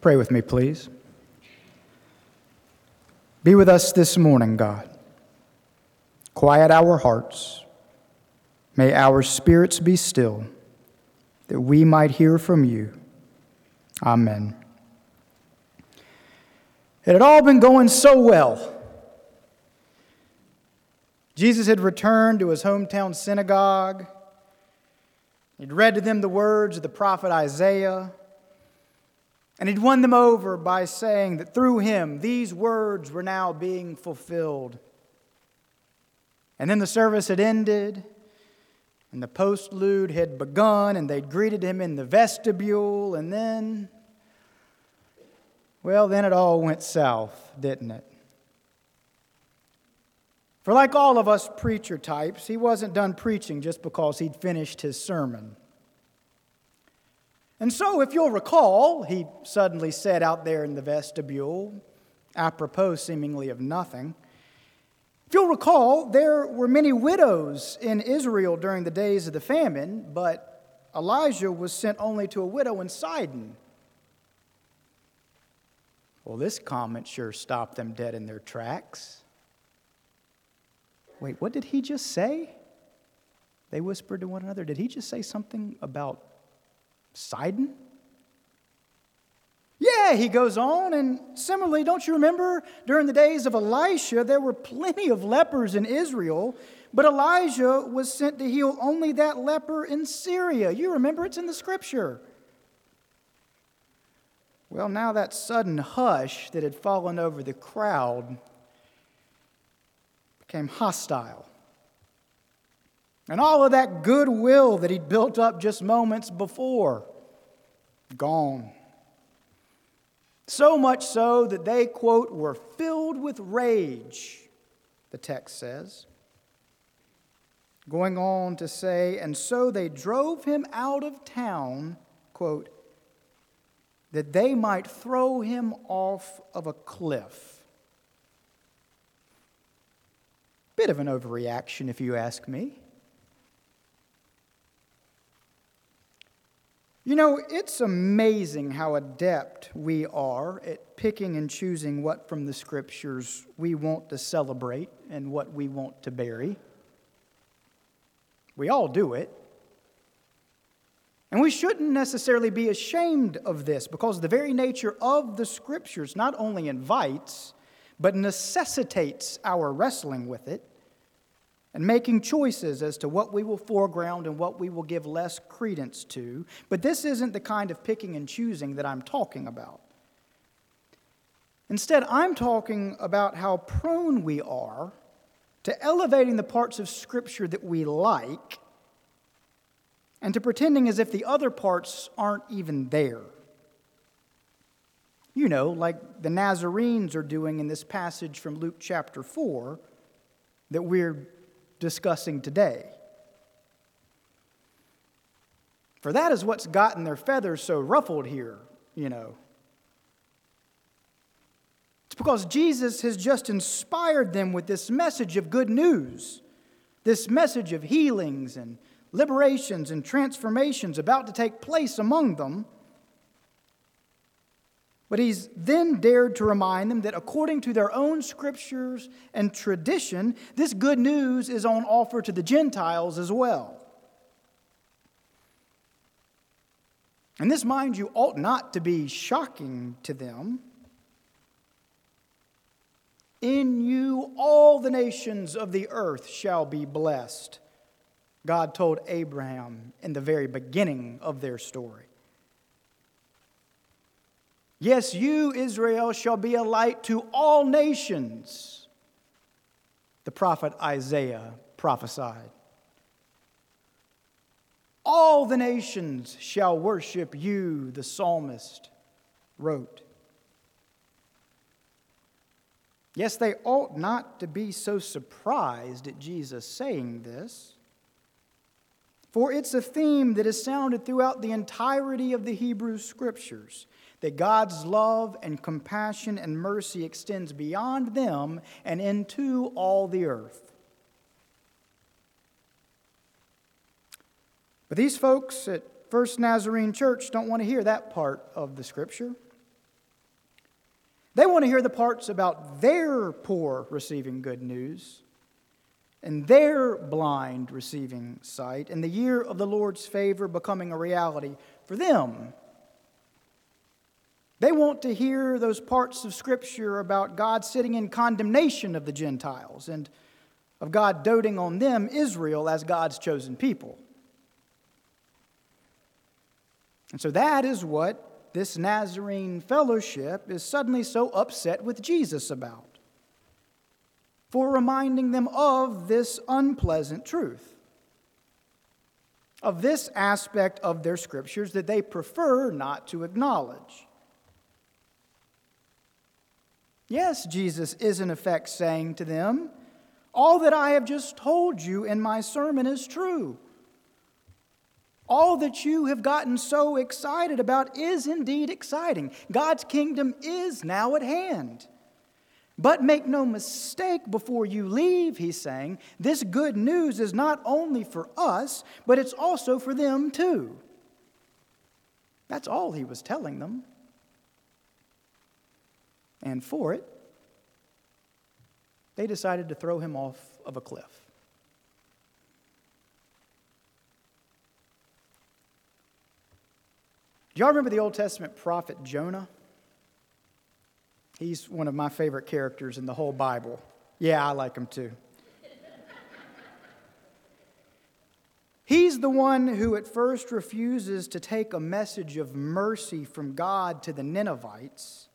Pray with me, please. Be with us this morning, God. Quiet our hearts. May our spirits be still, that we might hear from you. Amen. It had all been going so well. Jesus had returned to his hometown synagogue. He'd read to them the words of the prophet Isaiah. And he'd won them over by saying that through him, these words were now being fulfilled. And then the service had ended, and the postlude had begun, and they'd greeted him in the vestibule, and then, well, then it all went south, didn't it? For, like all of us preacher types, he wasn't done preaching just because he'd finished his sermon. And so, if you'll recall, he suddenly said out there in the vestibule, apropos seemingly of nothing. If you'll recall, there were many widows in Israel during the days of the famine, but Elijah was sent only to a widow in Sidon. Well, this comment sure stopped them dead in their tracks. Wait, what did he just say? They whispered to one another. Did he just say something about Sidon? Yeah, he goes on, and similarly, don't you remember during the days of Elisha, there were plenty of lepers in Israel, but Elijah was sent to heal only that leper in Syria. You remember it's in the scripture. Well, now that sudden hush that had fallen over the crowd became hostile. And all of that goodwill that he'd built up just moments before, gone. So much so that they, quote, were filled with rage, the text says. Going on to say, and so they drove him out of town, quote, that they might throw him off of a cliff. Bit of an overreaction, if you ask me. You know, it's amazing how adept we are at picking and choosing what from the scriptures we want to celebrate and what we want to bury. We all do it. And we shouldn't necessarily be ashamed of this because the very nature of the scriptures not only invites, but necessitates our wrestling with it and making choices as to what we will foreground and what we will give less credence to. But this isn't the kind of picking and choosing that I'm talking about. Instead, I'm talking about how prone we are to elevating the parts of Scripture that we like and to pretending as if the other parts aren't even there. You know, like the Nazarenes are doing in this passage from Luke chapter 4 that we're discussing today. For that is what's gotten their feathers so ruffled here, you know. It's because Jesus has just inspired them with this message of good news, this message of healings and liberations and transformations about to take place among them. But he's then dared to remind them that according to their own scriptures and tradition, this good news is on offer to the Gentiles as well. And this, mind you, ought not to be shocking to them. In you, all the nations of the earth shall be blessed, God told Abraham in the very beginning of their story. Yes, you, Israel, shall be a light to all nations, the prophet Isaiah prophesied. All the nations shall worship you, the psalmist wrote. Yes, they ought not to be so surprised at Jesus saying this, for it's a theme that is sounded throughout the entirety of the Hebrew Scriptures that God's love and compassion and mercy extends beyond them and into all the earth. But these folks at First Nazarene Church don't want to hear that part of the scripture. They want to hear the parts about their poor receiving good news and their blind receiving sight and the year of the Lord's favor becoming a reality for them. They want to hear those parts of Scripture about God sitting in condemnation of the Gentiles and of God doting on them, Israel, as God's chosen people. And so that is what this Nazarene fellowship is suddenly so upset with Jesus about for reminding them of this unpleasant truth, of this aspect of their scriptures that they prefer not to acknowledge. Yes, Jesus is in effect saying to them, All that I have just told you in my sermon is true. All that you have gotten so excited about is indeed exciting. God's kingdom is now at hand. But make no mistake before you leave, he's saying, this good news is not only for us, but it's also for them too. That's all he was telling them. And for it, they decided to throw him off of a cliff. Do y'all remember the Old Testament prophet Jonah? He's one of my favorite characters in the whole Bible. Yeah, I like him too. He's the one who at first refuses to take a message of mercy from God to the Ninevites,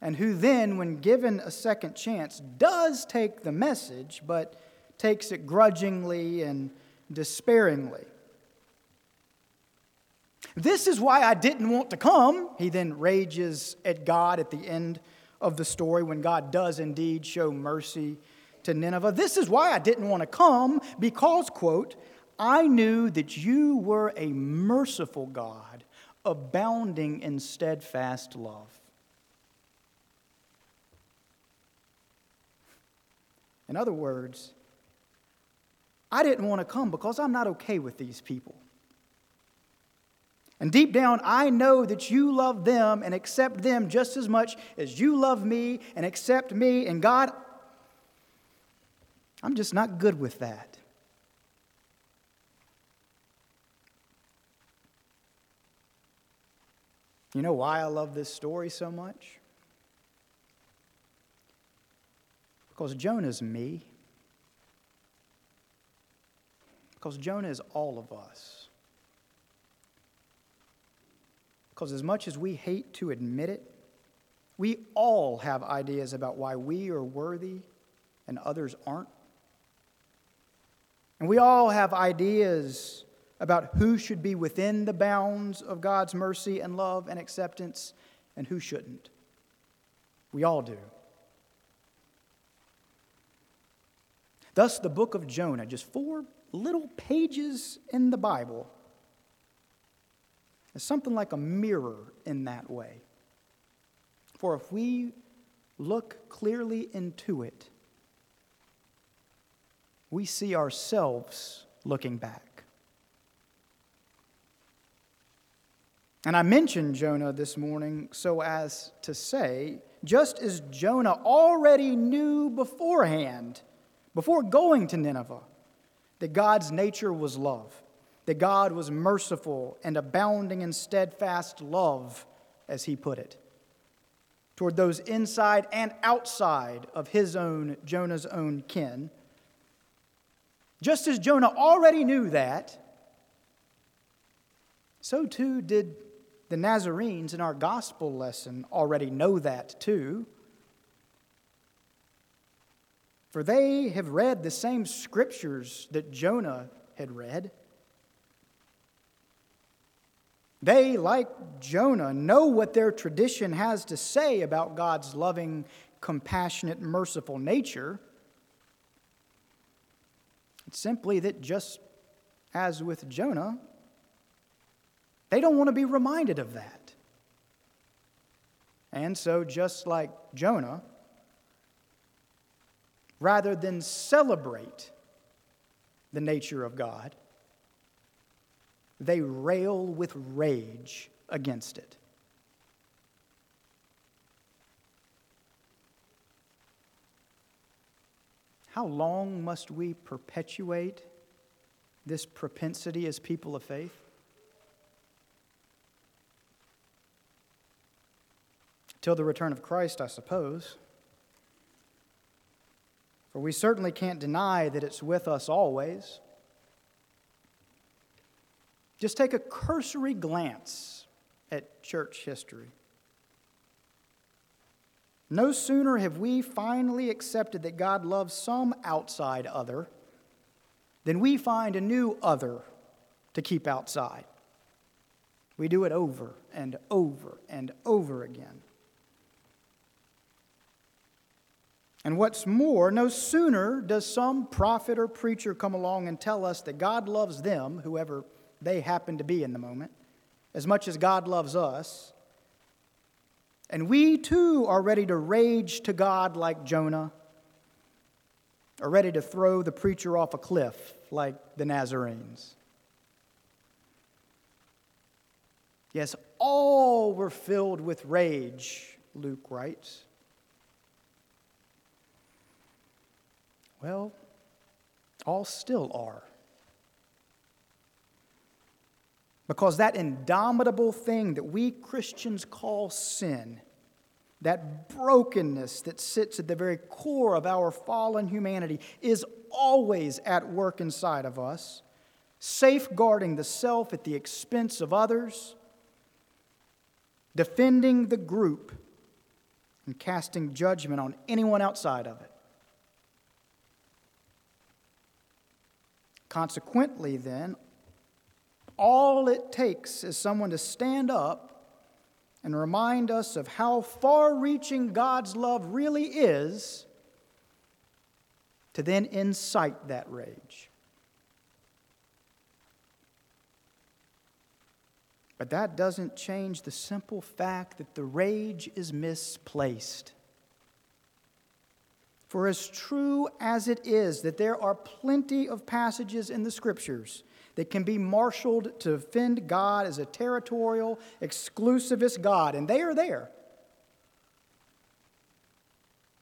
and who then, when given a second chance, does take the message, but takes it grudgingly and despairingly. This is why I didn't want to come. He then rages at God at the end of the story when God does indeed show mercy to Nineveh. This is why I didn't want to come because, quote, I knew that you were a merciful God, abounding in steadfast love. In other words, I didn't want to come because I'm not okay with these people. And deep down, I know that you love them and accept them just as much as you love me and accept me. And God, I'm just not good with that. You know why I love this story so much? Because Jonah's me. Because Jonah is all of us. Because as much as we hate to admit it, we all have ideas about why we are worthy and others aren't. And we all have ideas about who should be within the bounds of God's mercy and love and acceptance and who shouldn't. We all do. Thus, the book of Jonah, just four little pages in the Bible, is something like a mirror in that way. For if we look clearly into it, we see ourselves looking back. And I mentioned Jonah this morning so as to say, just as Jonah already knew beforehand, before going to Nineveh, that God's nature was love that God was merciful and abounding in steadfast love, as he put it, toward those inside and outside of his own, Jonah's own kin. Just as Jonah already knew that, so too did the Nazarenes in our gospel lesson already know that too. For they have read the same scriptures that Jonah had read. They, like Jonah, know what their tradition has to say about God's loving, compassionate, merciful nature. It's simply that just as with Jonah, they don't want to be reminded of that. And so, just like Jonah, rather than celebrate the nature of God, they rail with rage against it. How long must we perpetuate this propensity as people of faith? Till the return of Christ, I suppose. For we certainly can't deny that it's with us always. Just take a cursory glance at church history. No sooner have we finally accepted that God loves some outside other than we find a new other to keep outside. We do it over and over and over again. And what's more, no sooner does some prophet or preacher come along and tell us that God loves them, whoever they happen to be in the moment, as much as God loves us, and we too are ready to rage to God like Jonah, are ready to throw the preacher off a cliff like the Nazarenes. Yes, all were filled with rage, Luke writes. Well, all still are. Because that indomitable thing that we Christians call sin, that brokenness that sits at the very core of our fallen humanity, is always at work inside of us, safeguarding the self at the expense of others, defending the group, and casting judgment on anyone outside of it. Consequently, then, all it takes is someone to stand up and remind us of how far reaching God's love really is to then incite that rage. But that doesn't change the simple fact that the rage is misplaced. For as true as it is that there are plenty of passages in the scriptures that can be marshaled to defend God as a territorial, exclusivist God, and they are there.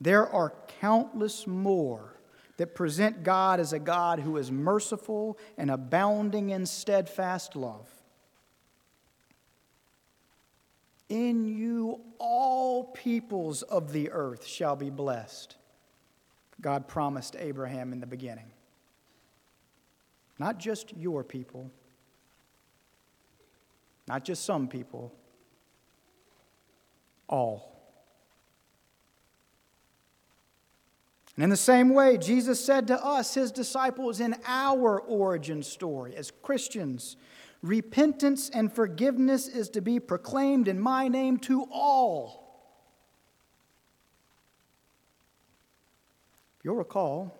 There are countless more that present God as a God who is merciful and abounding in steadfast love. In you, all peoples of the earth shall be blessed. God promised Abraham in the beginning. Not just your people, not just some people, all. And in the same way, Jesus said to us, his disciples, in our origin story as Christians, repentance and forgiveness is to be proclaimed in my name to all. You'll recall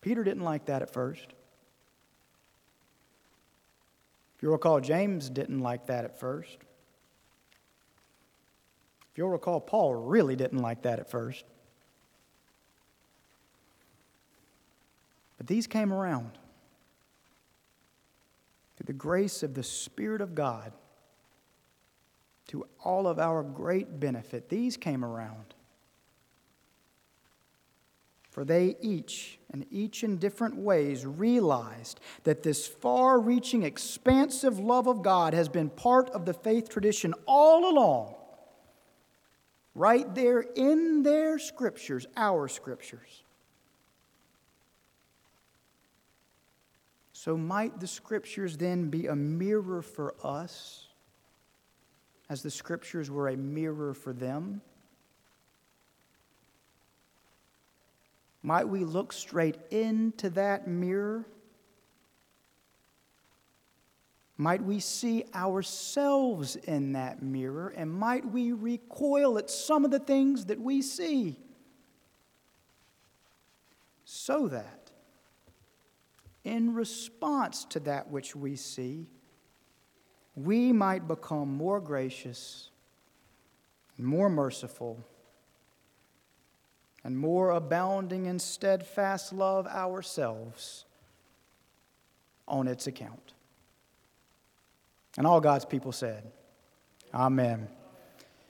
Peter didn't like that at first. If you'll recall, James didn't like that at first. If you'll recall, Paul really didn't like that at first. But these came around through the grace of the Spirit of God to all of our great benefit. These came around. For they each, and each in different ways, realized that this far reaching, expansive love of God has been part of the faith tradition all along. Right there in their scriptures, our scriptures. So, might the scriptures then be a mirror for us, as the scriptures were a mirror for them? Might we look straight into that mirror? Might we see ourselves in that mirror and might we recoil at some of the things that we see? So that, in response to that which we see, we might become more gracious, more merciful, and more abounding in steadfast love ourselves on its account. And all God's people said, Amen.